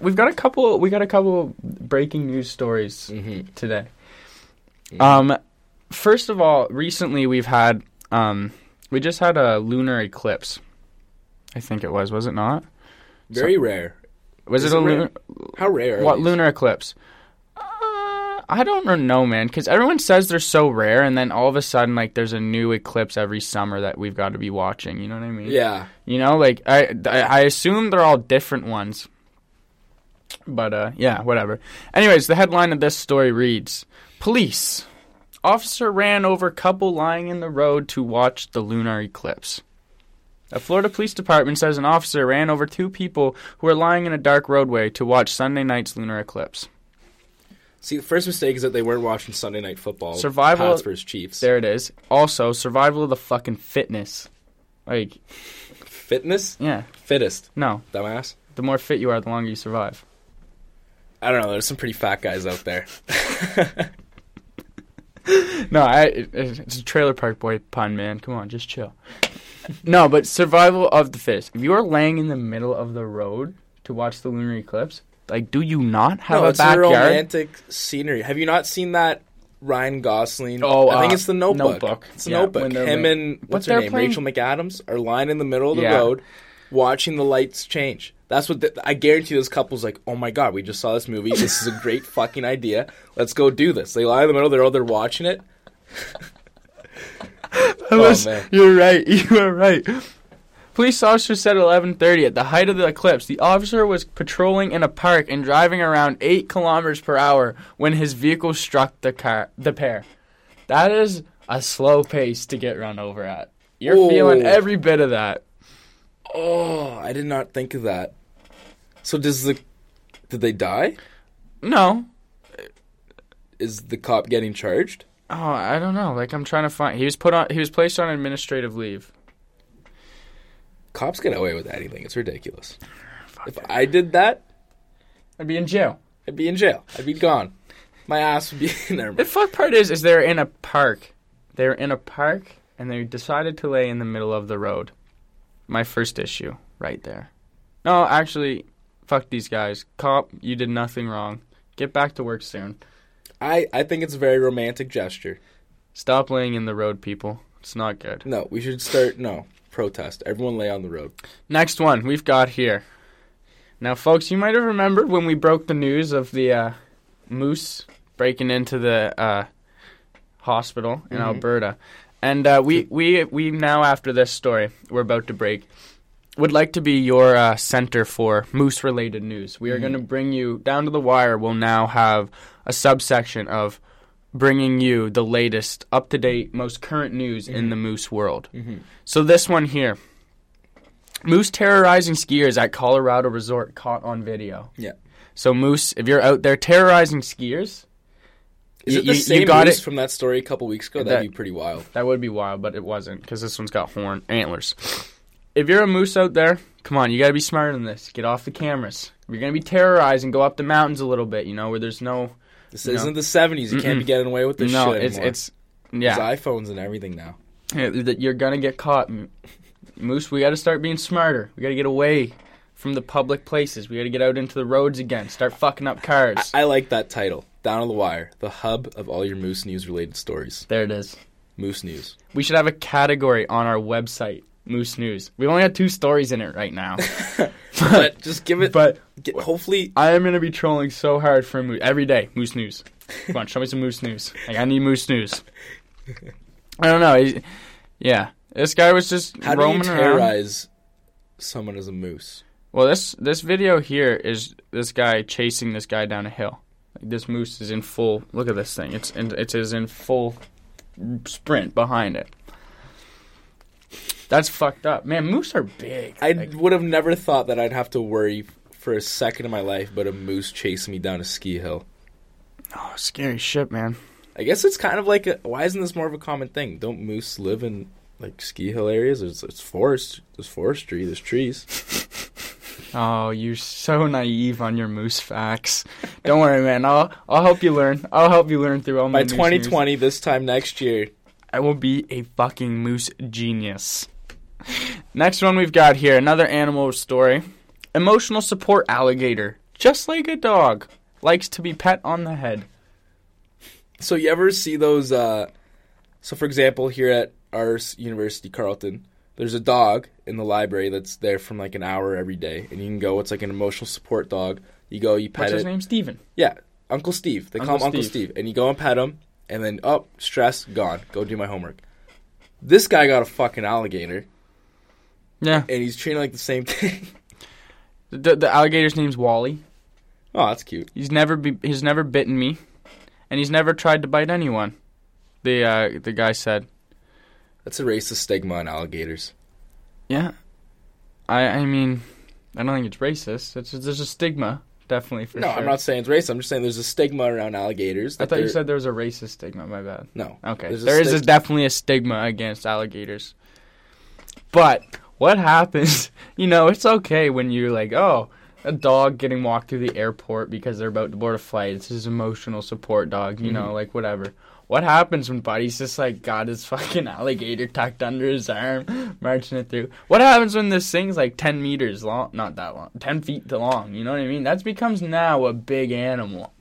We've got a couple. We got a couple breaking news stories Mm-hmm. today. Um, first of all, recently we've had um, we just had a lunar eclipse. I think it was. Was it not? Very rare. Was Is it a lunar? How rare? What lunar eclipse? Uh, I don't know, man. Because everyone says they're so rare, and then all of a sudden, like, there's a new eclipse every summer that we've got to be watching. You know what I mean? Yeah. You know, like I, I, I assume they're all different ones. But uh, yeah, whatever. Anyways, the headline of this story reads: Police officer ran over couple lying in the road to watch the lunar eclipse. A Florida Police Department says an officer ran over two people who were lying in a dark roadway to watch Sunday night's lunar eclipse. See, the first mistake is that they weren't watching Sunday Night Football. Survival- Pats versus Chiefs. There it is. Also, survival of the fucking fitness. Like, Fitness? yeah, Fittest. no. Dumbass. The more fit you are, the longer you survive. I don't know. There's some pretty fat guys out there. No, I, it's a trailer park boy pun, man. Come on, just chill. no, but survival of the fittest. If you are laying in the middle of the road to watch the lunar eclipse, like, do you not have no, a it's a backyard? romantic scenery. Have you not seen that Ryan Gosling? Oh, I think uh, it's the Notebook. Notebook. It's the Yeah, Notebook. Him la- and what's her name? playing- Rachel McAdams are lying in the middle of the Yeah. road, watching the lights change. That's what the, I guarantee. This couple's like, "Oh my god, we just saw this movie. This is a great fucking idea. Let's go do this." They lie in the middle. They're all there watching it. I oh, was- man. You're right. You are right. Police officer said 11:30 at the height of the eclipse, the officer was patrolling in a park and driving around 8 kilometers per hour when his vehicle struck the car the pair. That is a slow pace to get run over at. You're Ooh. feeling every bit of that. Oh, I did not think of that. So does the did they die? No. Is the cop getting charged? Oh, I don't know. Like I'm trying to find he was put on he was placed on administrative leave. Cops get away with anything. It's ridiculous. If I did that, I'd be in jail. I'd be in jail. I'd be gone. My ass would be in there. The fuck part is, is they're in a park. They're in a park, and they decided to lay in the middle of the road. My first issue, right there. No, actually, fuck these guys. Cop, you did nothing wrong. Get back to work soon. I, I think it's a very romantic gesture. Stop laying in the road, people. It's not good. No, we should start. No, protest. Everyone lay on the road. Next one we've got here. Now, folks, you might have remembered when we broke the news of the uh, moose breaking into the uh, hospital in Mhm. Alberta, and uh, we we we now after this story we're about to break would like to be your uh, center for moose related news. We are Mhm. going to bring you down to the wire. We'll now have a subsection of bringing you the latest, up to date, most current news in Mhm. the moose world. Mm-hmm. So this one here. Moose terrorizing skiers at Colorado resort caught on video. Yeah. So Moose, if you're out there terrorizing skiers, Is You- it the you- you same got moose it. from that story a couple weeks ago? That- That'd be pretty wild. that would be wild, but it wasn't because this one's got horn antlers. If you're a moose out there, come on, you got to be smarter than this. Get off the cameras. If you're gonna be terrorizing, go up the mountains a little bit, you know, where there's no This isn't the '70s. You can't be getting away with this no, shit it's anymore. it's yeah. There's iPhones and everything now. Yeah, that you're gonna get caught. Moose, we got to start being smarter. We got to get away from the public places. We got to get out into the roads again. Start fucking up cars. I, I like that title. Down on the wire, the hub of all your moose news related stories. there it is. Moose news. We should have a category on our website, Moose News. We only have two stories in it right now, But just give it. but get, hopefully, I am gonna be trolling so hard for Moose every day. Moose News. Come on, show me some Moose News. Like I need Moose News. I don't know. He- yeah, this guy was just how do you roaming around. terrorize someone as a moose? Well, this this video here is this guy chasing this guy down a hill. Like this moose is in full. Look at this thing. It's in, it is in full sprint behind it. That's fucked up, man. Moose are big. I Like, would have never thought that I'd have to worry for a second in my life about a moose chasing me down a ski hill. oh, scary shit, man. I guess it's kind of like a, why isn't this more of a common thing? Don't moose live in like ski hill areas? It's, it's forest. There's forestry. There's trees. Oh, you're so naive on your moose facts. Don't worry, man. I'll I'll help you learn. I'll help you learn through all my By moose news. 2020, this time next year, I will be a fucking moose genius. Next one we've got here another animal story. Emotional support alligator just like a dog, likes to be pet on the head. So you ever see those? Uh, so for example, here at our university, Carleton, there's a dog in the library that's there from like an hour every day, and you can go. It's like an emotional support dog. You go, you pet What's his it. name? Steven. Yeah, Uncle Steve. They call Uncle him Uncle Steve. Steve, and you go and pet him, and then oh, stress gone. Go do my homework. This guy got a fucking alligator, Yeah. and he's treating like the same thing. The, the alligator's name's Wally. oh, that's cute. He's never be, he's never bitten me, and he's never tried to bite anyone. The uh, the guy said. That's a racist stigma on alligators. Yeah. I I mean, I don't think it's racist. It's there's a stigma, definitely for no, sure. I'm not saying it's racist. I'm just saying there's a stigma around alligators. I thought you said there was a racist stigma. My bad. no. Okay, There's there is definitely a stigma against alligators. But what happens? You know, it's okay when you're like, oh, a dog getting walked through the airport because they're about to board a flight. It's his emotional support dog. You know, mm-hmm. like whatever. What happens when Buddy's just like got his fucking alligator tucked under his arm, marching it through? What happens when this thing's like ten meters long? Not that long, ten feet long. You know what I mean? That becomes now a big animal.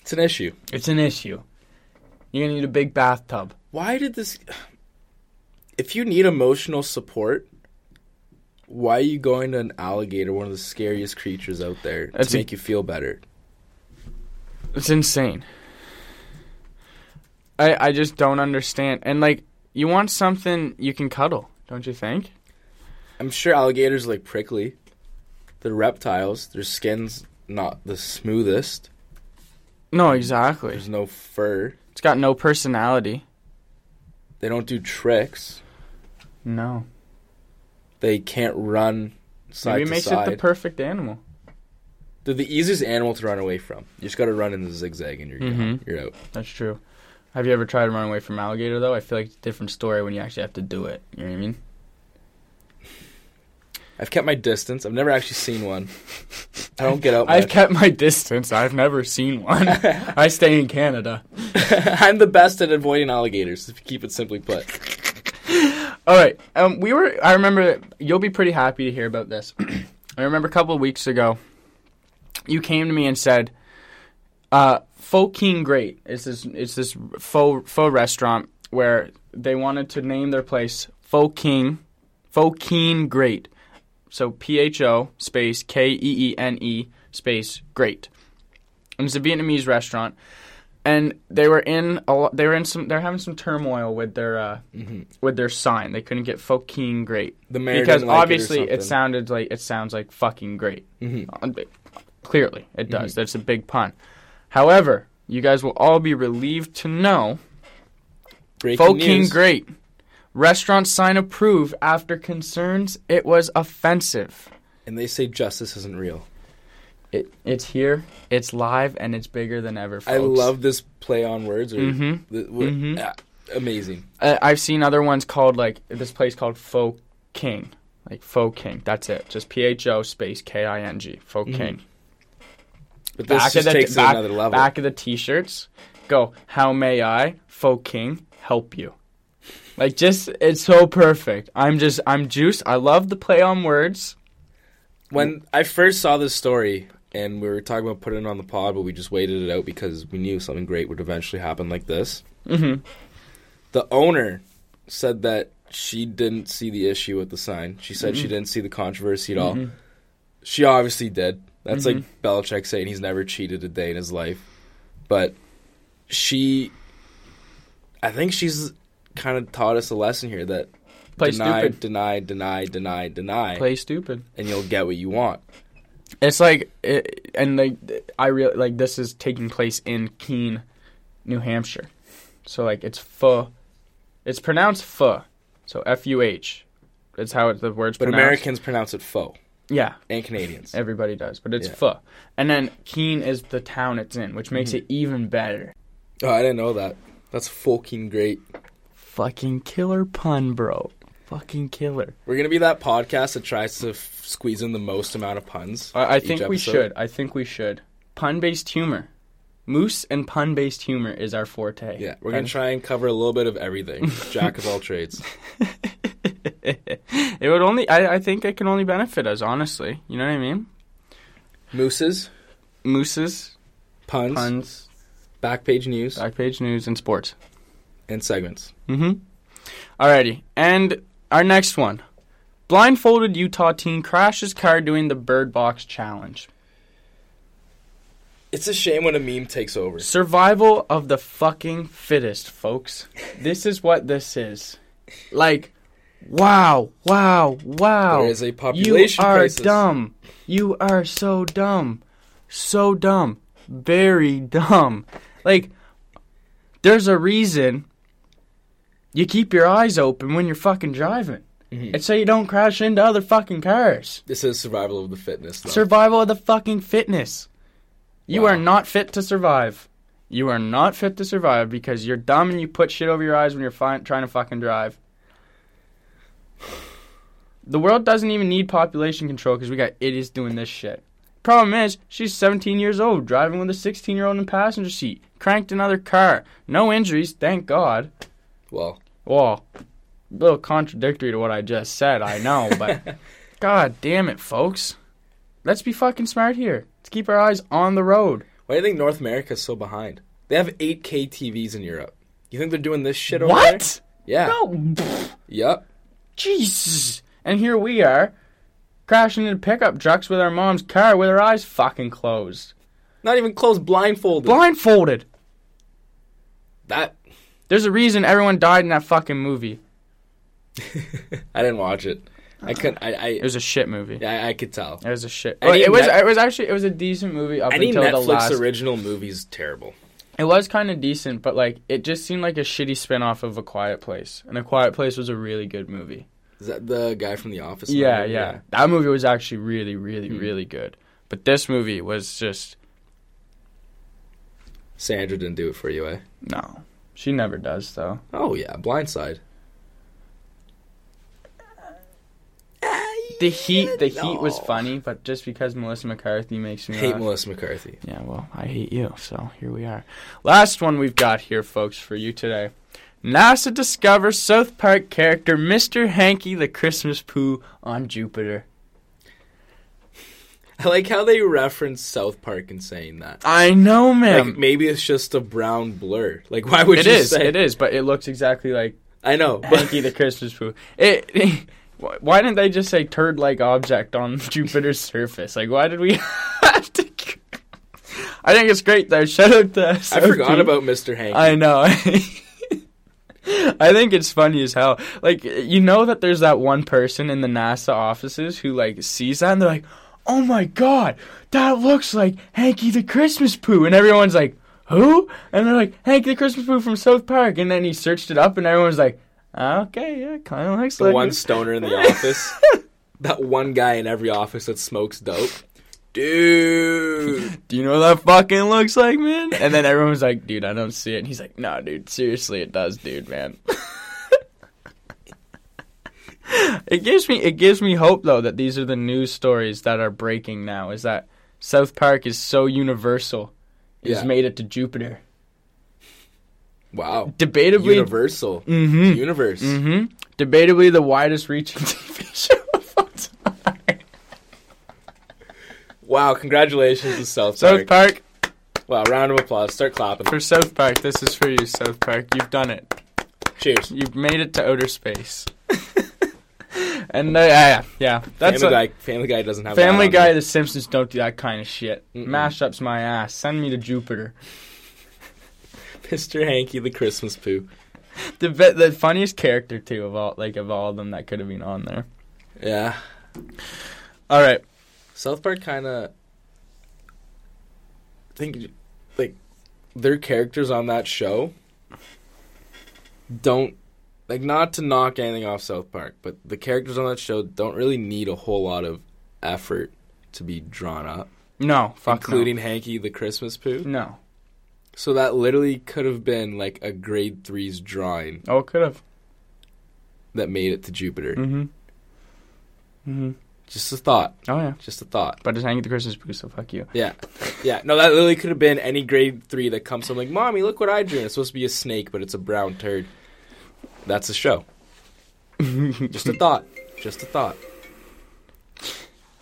It's an issue. It's an issue. You're gonna need a big bathtub. Why did this? If you need emotional support, why are you going to an alligator, one of the scariest creatures out there, That's to a- make you feel better? It's insane. I I just don't understand. And like, you want something you can cuddle, don't you think? I'm sure alligators are, like prickly. They're reptiles. Their skin's not the smoothest. No, exactly. There's no fur. It's got no personality. They don't do tricks. No. They can't run side Maybe to makes side. it the perfect animal. They're the easiest animal to run away from. You just got to run in the zigzag and you're. Mhm. you're out. That's true. Have you ever tried to run away from alligator though? I feel like it's a different story when you actually have to do it. You know what I mean? I've kept my distance. I've never actually seen one. I don't get out. I've kept my distance. I've never seen one. I stay in Canada. I'm the best at avoiding alligators. If you keep it simply put. All right. Um, we were. I remember. You'll be pretty happy to hear about this. I remember a couple of weeks ago, you came to me and said, uh, "Faux King Great." It's this. It's this faux faux restaurant where they wanted to name their place Faux King, Pho Keene Great. So P H O space K E E N E space Great. And it's a Vietnamese restaurant. And they were in a they were in some they're having some turmoil with their uh, with their sign. They couldn't get fucking great The mayor because didn't like it or obviously it, something. sounded like it sounds like fucking great. Mhm. Uh, Clearly, it does. That's a big pun. However, you guys will all be relieved to know Breaking fucking news. great. Restaurant sign approved after concerns it was offensive. And they say justice isn't real. It, it's here, it's live, and it's bigger than ever. Folks. I love this play on words. Or Mhm. the, what- Mhm. ah, amazing. Uh, I've seen other ones called like this place called Faux King, like Faux King. That's it. Just P H O space K I N G. Faux Mhm. King. But this Back just of the takes it back, another level. back of the T-shirts, go. How may I, Faux King, help you? Like just, it's so perfect. I'm just, I'm juice. I love the play on words. When I first saw this story, and we were talking about putting it on the pod, but we just waited it out because we knew something great would eventually happen like this. hmm The owner said that she didn't see the issue with the sign. She said she didn't see the controversy at all. Mhm. She obviously did. That's like Belichick saying he's never cheated a day in his life. But she, I think she's kind of taught us a lesson here that Play deny, stupid. deny, deny, deny, deny, Play stupid. and you'll get what you want. It's like, it, and like, I really like this is taking place in Keene, New Hampshire. So like, it's pho. It's pronounced pho. So F U H. That's how it, the words. But pronounced. Americans pronounce it faux, yeah, and Canadians. everybody does, but it's Yeah. pho. And then Keene is the town it's in, which makes Mm-hmm. it even better. Oh, I didn't know that. That's fucking great. Fucking killer pun, bro. Fucking killer. We're gonna be that podcast that tries to f- squeeze in the most amount of puns. I, I each think we should. I think we should. Pun based humor. Moose and pun based humor is our forte. Yeah, we're gonna try and cover a little bit of everything. Jack of all trades. it would only. I, I think it can only benefit us. Honestly, you know what I mean. Mooses, mooses, puns, puns, back page news, back page news, and sports. and segments. Mm-hmm. Alrighty, and our next one: blindfolded Utah teen crashes car doing the Bird Box challenge. It's a shame when a meme takes over. Survival of the fucking fittest, folks. This is what this is. Like, wow, wow, wow. There is a population you are crisis. dumb. You are so dumb. So dumb. Very dumb. Like, there's a reason you keep your eyes open when you're fucking driving. Mhm. It's so you don't crash into other fucking cars. This is survival of the fitness. Though. Survival of the fucking fitness. You Wow. are not fit to survive. You are not fit to survive because you're dumb and you put shit over your eyes when you're fi- trying to fucking drive. The world doesn't even need population control because we got idiots doing this shit. Problem is, she's 17 years old, driving with a 16 year old in the passenger seat, cranked another car. No injuries, thank God. Well, Well, a little contradictory to what I just said, I know, but God damn it, folks. Let's be fucking smart here. Let's keep our eyes on the road. why do you think North America is so behind? They have 8K TVs in Europe. You think they're doing this shit over there? What? Yeah. No. Yep. Jesus. And here we are, crashing into pickup trucks with our mom's car with our eyes fucking closed. Not even closed, blindfolded. Blindfolded. that There's a reason everyone died in that fucking movie. I didn't watch it. I couldn't. I. I It was a shit movie. yeah, I could tell. It was a shit. Any it was. Net- it was actually. It was a decent movie up Any until the Netflix last. original movie's terrible. It was kind of decent, but like it just seemed like a shitty spin-off of A Quiet Place. And A Quiet Place was a really good movie. Is that the guy from The Office? Yeah, yeah. That movie was actually really, really, Hmm. really good. But this movie was just Sandra didn't do it for you, eh? no. She never does though. Oh yeah, Blindside. The heat, the heat was funny, but just because Melissa McCarthy makes me Hate laugh. Melissa McCarthy. Yeah, well, I hate you, so here we are. Last one we've got here, folks, for you today. NASA discovers South Park character Mr. Hankey the Christmas Poo on Jupiter. I like how they reference South Park in saying that. I know, man. Like maybe it's just a brown blur. Like why would it you is, say? it is, but it looks exactly like I know, Hankey the Christmas Poo. It, wh- why didn't they just say turd-like object on Jupiter's surface? Like, why did we have to? I think it's great though. Shout out to I forgot about Mr. Hank. I know. I think it's funny as hell. Like you know that there's that one person in the NASA offices who like sees that and they're like, "Oh my god, that looks like Hankey the Christmas Poo," and everyone's like, "Who?" And they're like, "Hankey the Christmas Poo from South Park," and then he searched it up and everyone's like, "Okay, yeah, kind of looks the like one him." stoner in the office. that one guy in every office that smokes dope. Dude. Do you know what that fucking looks like, man? And then everyone's like, dude, I don't see it. And he's like, no, dude, seriously, it does, dude, man. it gives me it gives me hope though that these are the news stories that are breaking now. Is that South Park is so universal, it's Yeah. made it to Jupiter. Wow. Debatably, Universal. mm-hmm, Universe. mm-hmm, debatably the widest reaching TV show of all time. Wow, congratulations to South South Park. Park Wow, round of applause. Start clapping. for South Park. This is for you, South Park. You've done it. Cheers. You've made it to outer space. and uh, yeah, yeah, that's Family a- Guy Family Guy doesn't have Family Guy, The Simpsons don't do that kind of shit. Mm-mm. Mashups my ass. Send me to Jupiter. Mr. Hankey the Christmas Poo. The be- the funniest character too of all like of all of them that could have been on there. Yeah. All right, South Park kind of think like their characters on that show don't like not to knock anything off South Park, but the characters on that show don't really need a whole lot of effort to be drawn up, no, fuck including Hankey the Christmas Poo. no. So that literally could have been like a grade three's drawing. Oh, it could have. that made it to Jupiter. Mm-hmm. Mm-hmm. Just a thought. Oh yeah, Just a thought. but it's hanging the Christmas Poo, so fuck you. Yeah. Yeah. No, that literally could have been any grade three that comes from like, Mommy, look what I drew. It's supposed to be a snake, but it's a brown turd. That's a show. Just a thought. Just a thought.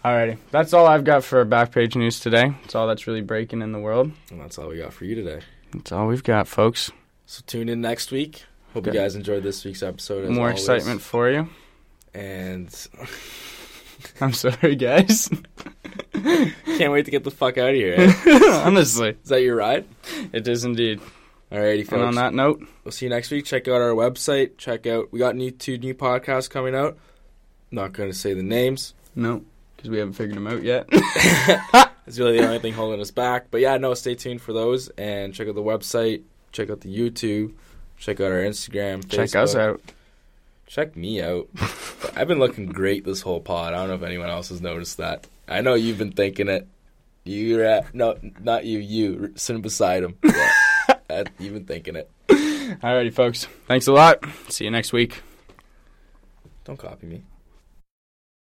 Alrighty, that's all I've got for back page news today. That's all that's really breaking in the world. And that's all we got for you today. That's all we've got, folks. So tune in next week. Hope Okay. you guys enjoyed this week's episode. As More always. excitement for you. And I'm sorry, guys. can't wait to get the fuck out of here. eh? Honestly, Is that your ride? it is indeed. Alrighty, And on that note, We'll see you next week. Check out our website. Check out. We got new two new podcasts coming out. Not going to say the names. no, because we haven't figured them out yet. It's really the only thing holding us back. But yeah, no, stay tuned for those and check out the website. Check out the YouTube. Check out our Instagram. Check us out. Check me out. I've been looking great this whole pod. I don't know if anyone else has noticed that. I know you've been thinking it. You're at, no, not you. You sitting beside him. Yeah. You've been thinking it. Alrighty, folks. Thanks a lot. See you next week. Don't copy me.